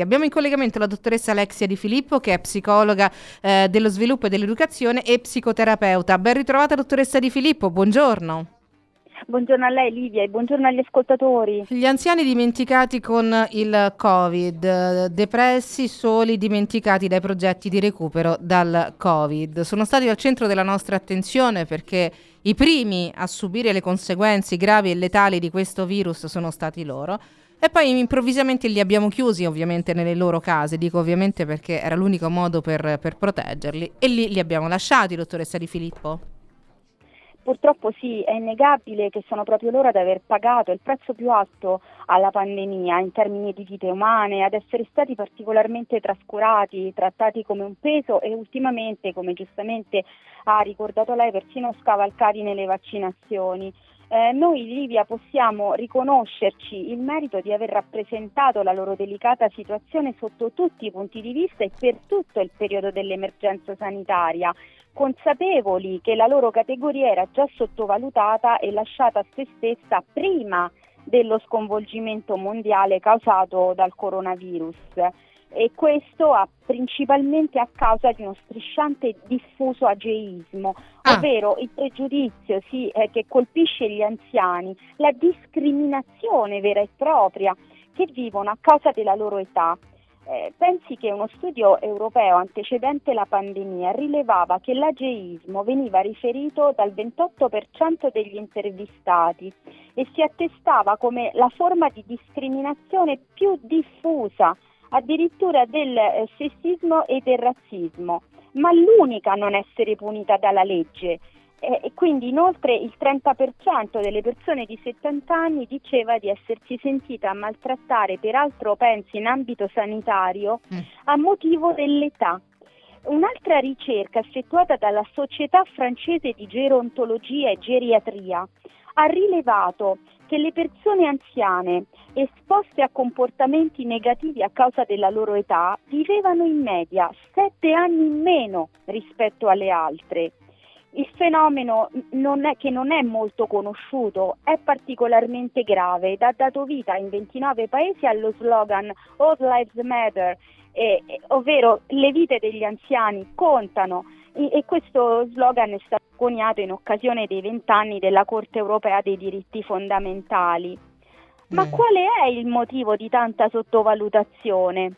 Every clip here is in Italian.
Abbiamo in collegamento la dottoressa Alexia Di Filippo che è psicologa eh, dello sviluppo e dell'educazione e psicoterapeuta. Ben ritrovata dottoressa Di Filippo, buongiorno. Buongiorno a lei Livia e buongiorno agli ascoltatori. Gli anziani dimenticati con il Covid, depressi, soli, dimenticati dai progetti di recupero dal Covid. Sono stati al centro della nostra attenzione perché i primi a subire le conseguenze gravi e letali di questo virus sono stati loro. E poi improvvisamente li abbiamo chiusi ovviamente nelle loro case, dico ovviamente perché era l'unico modo per, per proteggerli, e lì li abbiamo lasciati, dottoressa Di Filippo. Purtroppo sì, è innegabile che sono proprio loro ad aver pagato il prezzo più alto alla pandemia in termini di vite umane, ad essere stati particolarmente trascurati, trattati come un peso e ultimamente, come giustamente ha ricordato lei, persino scavalcati nelle vaccinazioni eh, noi Livia possiamo riconoscerci il merito di aver rappresentato la loro delicata situazione sotto tutti i punti di vista e per tutto il periodo dell'emergenza sanitaria, consapevoli che la loro categoria era già sottovalutata e lasciata a se stessa prima dello sconvolgimento mondiale causato dal coronavirus e questo ha principalmente a causa di uno strisciante diffuso ageismo, ah. ovvero il pregiudizio sì, eh, che colpisce gli anziani, la discriminazione vera e propria che vivono a causa della loro età. Eh, pensi che uno studio europeo antecedente la pandemia rilevava che l'ageismo veniva riferito dal 28% degli intervistati e si attestava come la forma di discriminazione più diffusa addirittura del eh, sessismo e del razzismo, ma l'unica a non essere punita dalla legge. E quindi inoltre il 30% delle persone di 70 anni diceva di essersi sentita maltrattare, peraltro pensi in ambito sanitario, mm. a motivo dell'età. Un'altra ricerca effettuata dalla Società francese di gerontologia e geriatria ha rilevato che le persone anziane esposte a comportamenti negativi a causa della loro età vivevano in media sette anni in meno rispetto alle altre. Il fenomeno non è, che non è molto conosciuto è particolarmente grave ed ha dato vita in 29 paesi allo slogan All Lives Matter, eh, ovvero le vite degli anziani contano e questo slogan è stato coniato in occasione dei vent'anni della Corte europea dei diritti fondamentali. Ma mm. qual è il motivo di tanta sottovalutazione?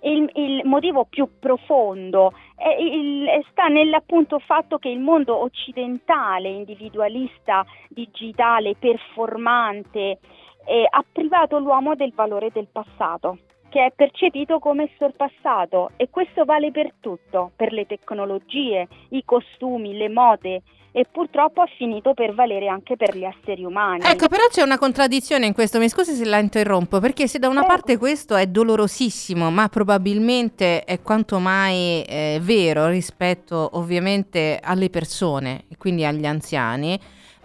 Il, il motivo più profondo è il, sta nell'appunto fatto che il mondo occidentale, individualista, digitale, performante, eh, ha privato l'uomo del valore del passato che è percepito come sorpassato e questo vale per tutto, per le tecnologie, i costumi, le mode e purtroppo ha finito per valere anche per gli esseri umani. Ecco, però c'è una contraddizione in questo, mi scusi se la interrompo, perché se da una parte questo è dolorosissimo, ma probabilmente è quanto mai eh, vero rispetto ovviamente alle persone, quindi agli anziani,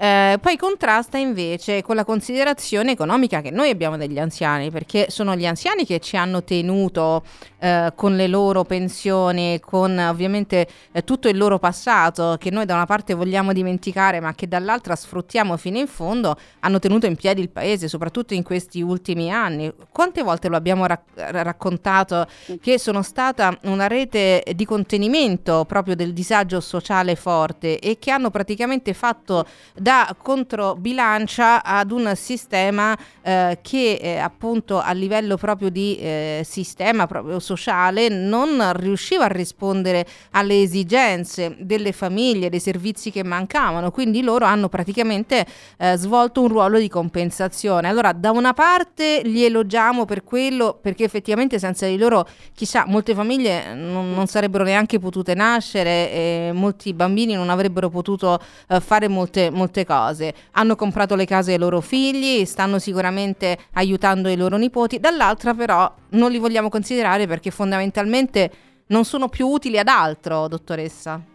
eh, poi contrasta invece con la considerazione economica che noi abbiamo degli anziani, perché sono gli anziani che ci hanno tenuto eh, con le loro pensioni, con ovviamente eh, tutto il loro passato, che noi da una parte vogliamo dimenticare, ma che dall'altra sfruttiamo fino in fondo, hanno tenuto in piedi il paese, soprattutto in questi ultimi anni. Quante volte lo abbiamo rac- raccontato che sono stata una rete di contenimento proprio del disagio sociale forte e che hanno praticamente fatto da da controbilancia ad un sistema eh, che eh, appunto a livello proprio di eh, sistema proprio sociale non riusciva a rispondere alle esigenze delle famiglie, dei servizi che mancavano, quindi loro hanno praticamente eh, svolto un ruolo di compensazione. Allora da una parte li elogiamo per quello perché effettivamente senza di loro chissà molte famiglie non, non sarebbero neanche potute nascere molti bambini non avrebbero potuto eh, fare molte, molte molte cose. Hanno comprato le case ai loro figli, stanno sicuramente aiutando i loro nipoti, dall'altra però non li vogliamo considerare perché fondamentalmente non sono più utili ad altro, dottoressa.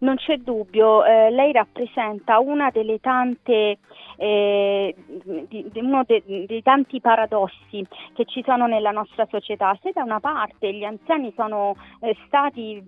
Non c'è dubbio, eh, lei rappresenta una delle tante, eh, di, di uno de, dei tanti paradossi che ci sono nella nostra società. Se da una parte gli anziani sono eh, stati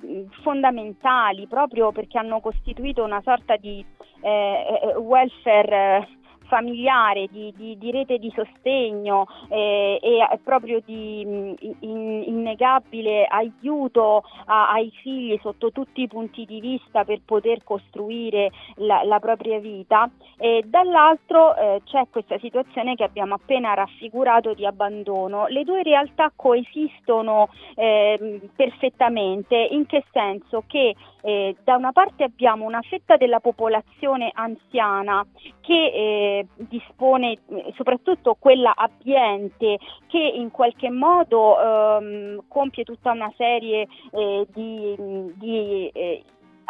fondamentali proprio perché hanno costituito una sorta di eh, eh, welfare familiare, di, di, di, rete di sostegno eh, e proprio di mm, in, innegabile aiuto a, ai figli sotto tutti i punti di vista per poter costruire la, la propria vita e dall'altro eh, c'è questa situazione che abbiamo appena raffigurato di abbandono. Le due realtà coesistono eh, perfettamente, in che senso? Che eh, da una parte abbiamo una fetta della popolazione anziana che eh, dispone, soprattutto quella abbiente, che in qualche modo ehm, compie tutta una serie eh, di, di eh,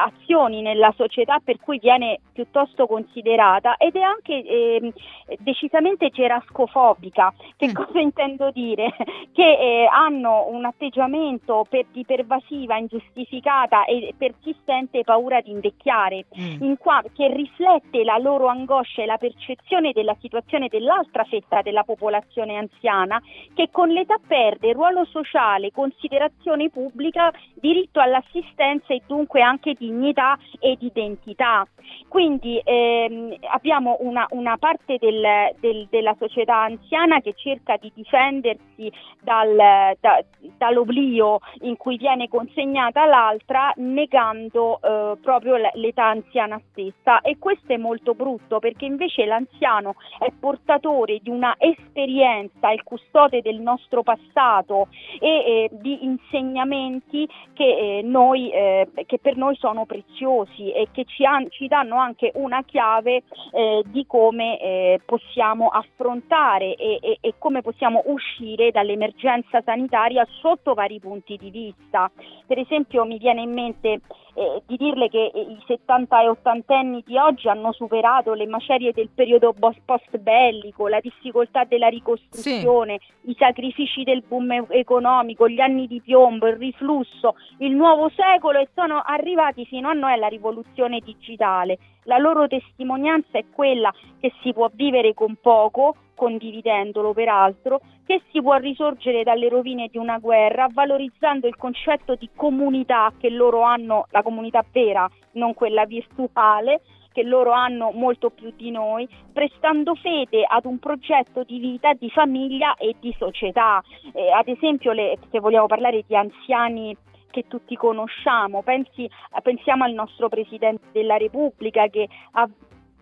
azioni nella società per cui viene piuttosto considerata ed è anche eh, decisamente gerascofobica. Che mm. cosa intendo dire? Che eh, hanno un atteggiamento per, di pervasiva, ingiustificata e persistente paura di invecchiare, mm. in qua, che riflette la loro angoscia e la percezione della situazione dell'altra fetta della popolazione anziana che con l'età perde ruolo sociale, considerazione pubblica, diritto all'assistenza e dunque anche di dignità ed identità. Quindi ehm, abbiamo una, una parte del, del, della società anziana che cerca di difendersi dal, da, dall'oblio in cui viene consegnata l'altra negando eh, proprio l'età anziana stessa e questo è molto brutto perché invece l'anziano è portatore di una esperienza, il custode del nostro passato e eh, di insegnamenti che, eh, noi, eh, che per noi sono preziosi e che ci, han, ci danno anche una chiave eh, di come eh, possiamo affrontare e, e, e, come possiamo uscire dall'emergenza sanitaria sotto vari punti di vista. Per esempio mi viene in mente eh, di dirle che i 70 e 80 anni di oggi hanno superato le macerie del periodo post bellico, la difficoltà della ricostruzione, sì. i sacrifici del boom economico, gli anni di piombo, il riflusso, il nuovo secolo e sono arrivati fino a noi alla rivoluzione digitale. La loro testimonianza è quella che si può vivere con poco, condividendolo peraltro, che si può risorgere dalle rovine di una guerra valorizzando il concetto di comunità che loro hanno, la comunità vera, non quella virtuale, che loro hanno molto più di noi, prestando fede ad un progetto di vita, di famiglia e di società. Eh, ad esempio, le, se vogliamo parlare di anziani che tutti conosciamo. Pensi, pensiamo al nostro Presidente della Repubblica che ha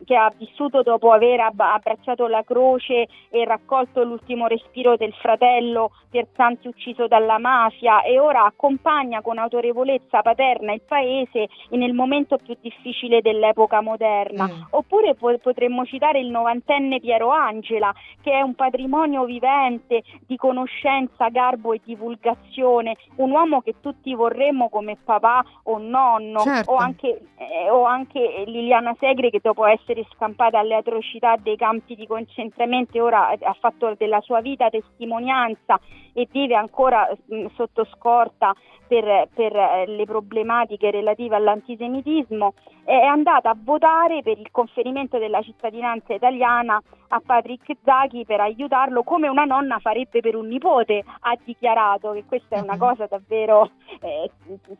che ha vissuto dopo aver abbracciato la croce e raccolto l'ultimo respiro del fratello Pierzanti ucciso dalla mafia e ora accompagna con autorevolezza paterna il paese nel momento più difficile dell'epoca moderna. Mm. Oppure po- potremmo citare il novantenne Piero Angela, che è un patrimonio vivente di conoscenza, garbo e divulgazione, un uomo che tutti vorremmo come papà o nonno, certo. o, anche, eh, o anche Liliana Segre che dopo essere essere scampata alle atrocità dei campi di concentramento e ora ha fatto della sua vita testimonianza e vive ancora mh, sotto scorta per, per eh, le problematiche relative all'antisemitismo, è andata a votare per il conferimento della cittadinanza italiana a Patrick Zaki per aiutarlo come una nonna farebbe per un nipote, ha dichiarato che questa è una mhm. cosa davvero eh,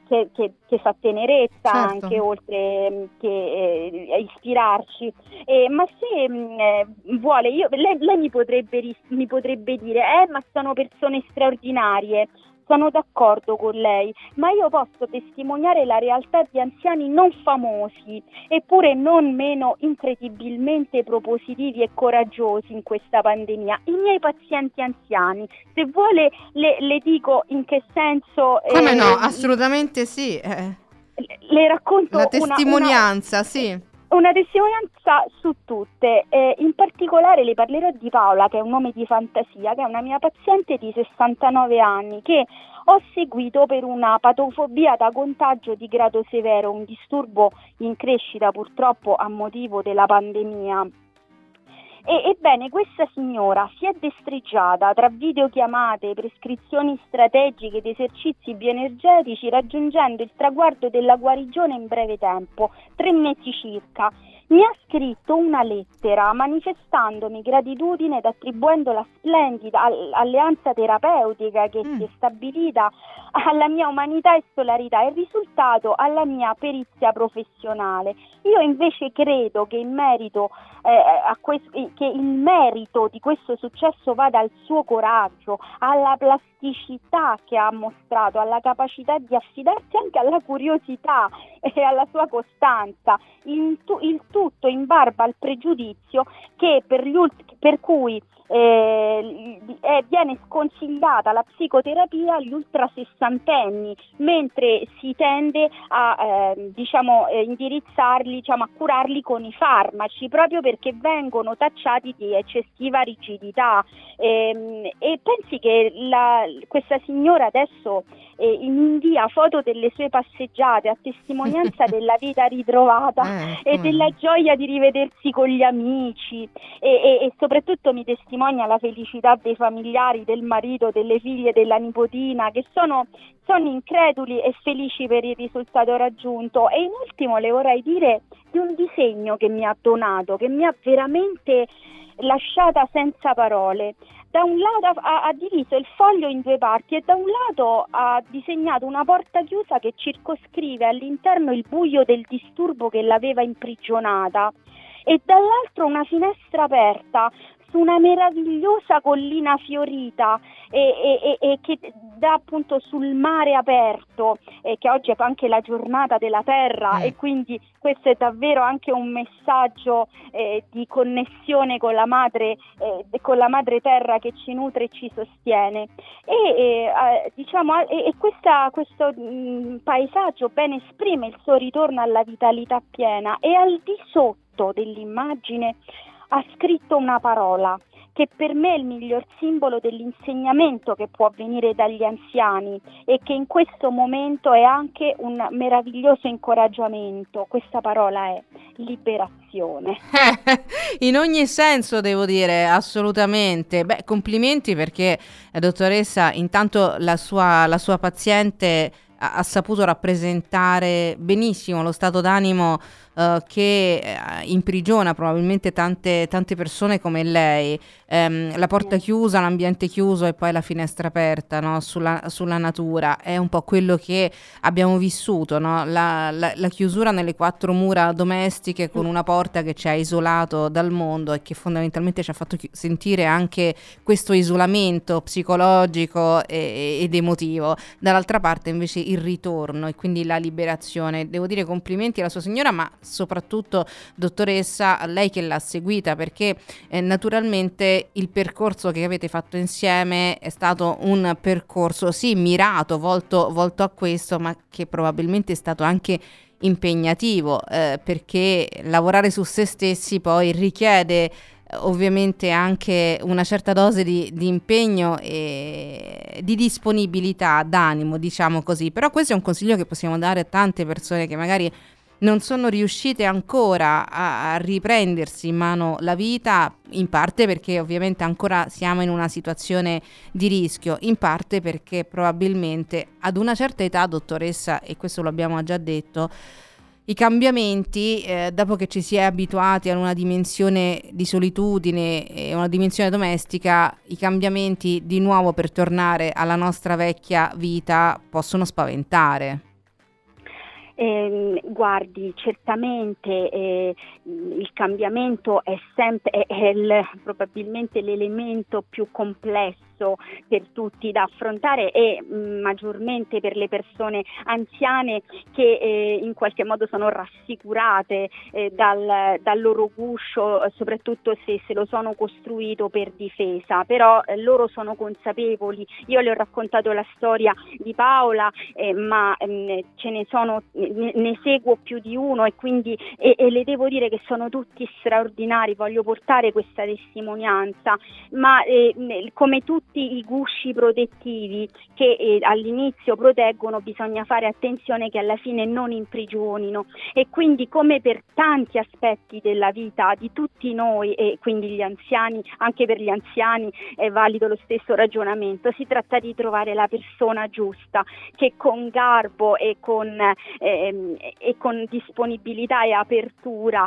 che, che, che, fa tenerezza certo. anche oltre mm, che eh, ispirarci. Eh, ma se mm, eh, vuole, io, lei, lei mi, potrebbe, mi potrebbe dire, eh ma sono persone straordinarie, sono d'accordo con lei, ma io posso testimoniare la realtà di anziani non famosi, eppure non meno incredibilmente propositivi e coraggiosi in questa pandemia, i miei pazienti anziani. Se vuole le, le dico in che senso... Come eh, no, assolutamente sì. Eh. Le racconto la testimonianza, una, una, sì. Una testimonianza su tutte, eh, in particolare le parlerò di Paola, che è un nome di fantasia, che è una mia paziente di 69 anni, che ho seguito per una patofobia da contagio di grado severo, un disturbo in crescita purtroppo a motivo della pandemia. E, ebbene, questa signora si è destreggiata tra videochiamate, prescrizioni strategiche ed esercizi bioenergetici, raggiungendo il traguardo della guarigione in breve tempo, tre mesi circa mi ha scritto una lettera manifestandomi gratitudine ed attribuendo la splendida alleanza terapeutica che mm. si è stabilita alla mia umanità e solarità e il risultato alla mia perizia professionale. Io invece credo che in merito eh, questo, che il merito di questo successo vada al suo coraggio, alla plasticità che ha mostrato, alla capacità di affidarsi anche alla curiosità e alla sua costanza, il, il tutto in barba al pregiudizio che per, ultimi, per cui eh, eh, viene sconsigliata la psicoterapia agli ultra sessantenni, mentre si tende a eh, diciamo, eh, indirizzarli, diciamo, a curarli con i farmaci, proprio perché vengono tacciati di eccessiva rigidità. Ehm, e pensi che la, questa signora adesso eh, invia foto delle sue passeggiate a testimonianza della vita ritrovata eh, e della gioia di rivedersi con gli amici e, e, e soprattutto mi testimonia la felicità dei familiari, del marito, delle figlie, della nipotina che sono, sono increduli e felici per il risultato raggiunto. E in ultimo le vorrei dire di un disegno che mi ha donato, che mi ha veramente lasciata senza parole. Da un lato ha, ha, diviso il foglio in due parti e da un lato ha disegnato una porta chiusa che circoscrive all'interno il buio del disturbo che l'aveva imprigionata e dall'altro una finestra aperta su una meravigliosa collina fiorita e, e, e, che dà appunto sul mare aperto, che oggi è anche la giornata della terra eh. e quindi questo è davvero anche un messaggio eh, di connessione con la, madre, eh, con la madre terra che ci nutre e ci sostiene. E, diciamo, e questa, questo mh, mm, paesaggio ben esprime il suo ritorno alla vitalità piena e al di sotto dell'immagine ha scritto una parola che per me è il miglior simbolo dell'insegnamento che può avvenire dagli anziani e che in questo momento è anche un meraviglioso incoraggiamento. Questa parola è liberazione. in ogni senso devo dire, assolutamente. Beh, complimenti perché, eh, dottoressa, intanto la sua, la sua paziente ha, ha saputo rappresentare benissimo lo stato d'animo uh, che eh, imprigiona probabilmente tante, tante, persone come lei. Um, la porta chiusa, l'ambiente chiuso e poi la finestra aperta no? sulla, sulla, natura è un po' quello che abbiamo vissuto, no? la, la, la, chiusura nelle quattro mura domestiche con una porta che ci ha isolato dal mondo e che fondamentalmente ci ha fatto chi- sentire anche questo isolamento psicologico e, ed emotivo. Dall'altra parte invece il ritorno e quindi la liberazione. Devo dire complimenti alla sua signora, ma soprattutto dottoressa a lei che l'ha seguita perché eh, naturalmente il percorso che avete fatto insieme è stato un percorso sì mirato, volto, volto a questo, ma che probabilmente è stato anche impegnativo eh, perché lavorare su se stessi poi richiede ovviamente anche una certa dose di, di, impegno e di disponibilità d'animo, diciamo così. Però questo è un consiglio che possiamo dare a tante persone che magari non sono riuscite ancora a, a, riprendersi in mano la vita, in parte perché ovviamente ancora siamo in una situazione di rischio, in parte perché probabilmente ad una certa età, dottoressa, e questo lo abbiamo già detto, i cambiamenti, eh, dopo che ci si è abituati a una dimensione di solitudine e una dimensione domestica, i cambiamenti di nuovo per tornare alla nostra vecchia vita possono spaventare. Eh, guardi, certamente eh, il cambiamento è sempre è, è il, probabilmente l'elemento più complesso per tutti da affrontare e mm, maggiormente per le persone anziane che eh, in qualche modo sono rassicurate eh, dal, dal, loro guscio, soprattutto se se lo sono costruito per difesa, però eh, loro sono consapevoli. Io le ho raccontato la storia di Paola, eh, ma mh, mm, ce ne sono ne, ne, seguo più di uno e quindi e, e le devo dire che sono tutti straordinari, voglio portare questa testimonianza, ma eh, come tutti i gusci protettivi che eh, all'inizio proteggono bisogna fare attenzione che alla fine non imprigionino. E quindi come per tanti aspetti della vita di tutti noi e quindi gli anziani, anche per gli anziani è valido lo stesso ragionamento, si tratta di trovare la persona giusta che con garbo e con eh, Ehm, e con disponibilità e apertura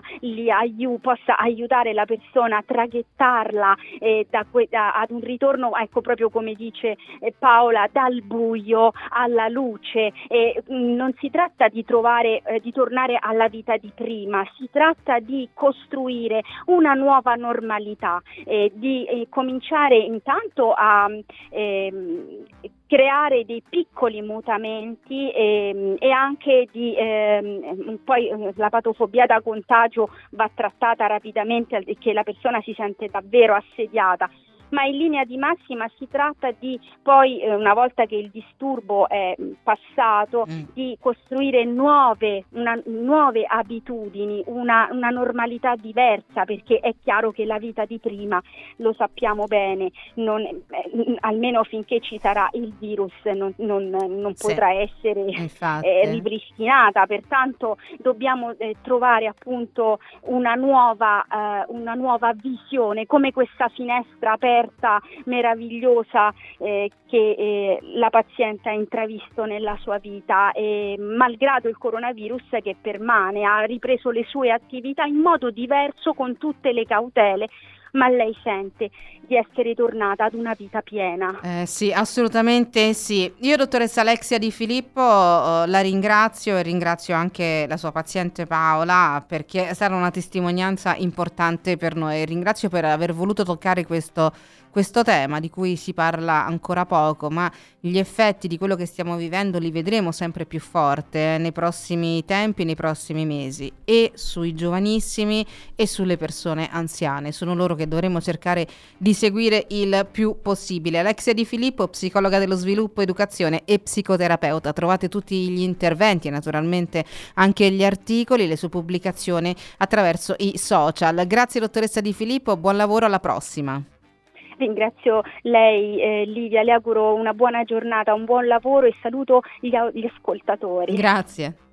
aiu- possa aiutare la persona a traghettarla eh, da que- da, ad un ritorno ecco proprio come dice eh, Paola, dal buio alla luce. E mm, non si tratta di trovare, eh, di tornare alla vita di prima, si tratta di costruire una nuova normalità, eh, di eh, cominciare intanto a ehm, creare dei piccoli mutamenti e, e anche di ehm, poi la patofobia da contagio va trattata rapidamente che la persona si sente davvero assediata ma in linea di massima si tratta di poi, eh, una volta che il disturbo è mm, passato, mm. di costruire nuove, una, nuove abitudini, una, una, normalità diversa, perché è chiaro che la vita di prima, lo sappiamo bene, non, eh, almeno finché ci sarà il virus non, non, non sì. potrà essere eh, ripristinata, pertanto dobbiamo eh, trovare appunto una nuova, eh, una nuova visione, come questa finestra aperta aperta, meravigliosa eh, che eh, la paziente ha intravisto nella sua vita. E malgrado il coronavirus che permane ha ripreso le sue attività in modo diverso con tutte le cautele ma lei sente di essere tornata ad una vita piena. Eh, sì, assolutamente sì. Io, dottoressa Alexia Di Filippo, eh, la ringrazio e ringrazio anche la sua paziente Paola perché sarà una testimonianza importante per noi. Ringrazio per aver voluto toccare questo questo tema di cui si parla ancora poco, ma gli effetti di quello che stiamo vivendo li vedremo sempre più forte eh, nei prossimi tempi, nei prossimi mesi, e sui giovanissimi e sulle persone anziane. Sono loro che dovremo cercare di seguire il più possibile. Alexia Di Filippo, psicologa dello sviluppo, educazione e psicoterapeuta. Trovate tutti gli interventi e naturalmente anche gli articoli, le sue pubblicazioni attraverso i social. Grazie dottoressa Di Filippo, buon lavoro alla prossima. Ringrazio lei eh, Livia, le auguro una buona giornata, un buon lavoro e saluto gli, gli ascoltatori. Grazie.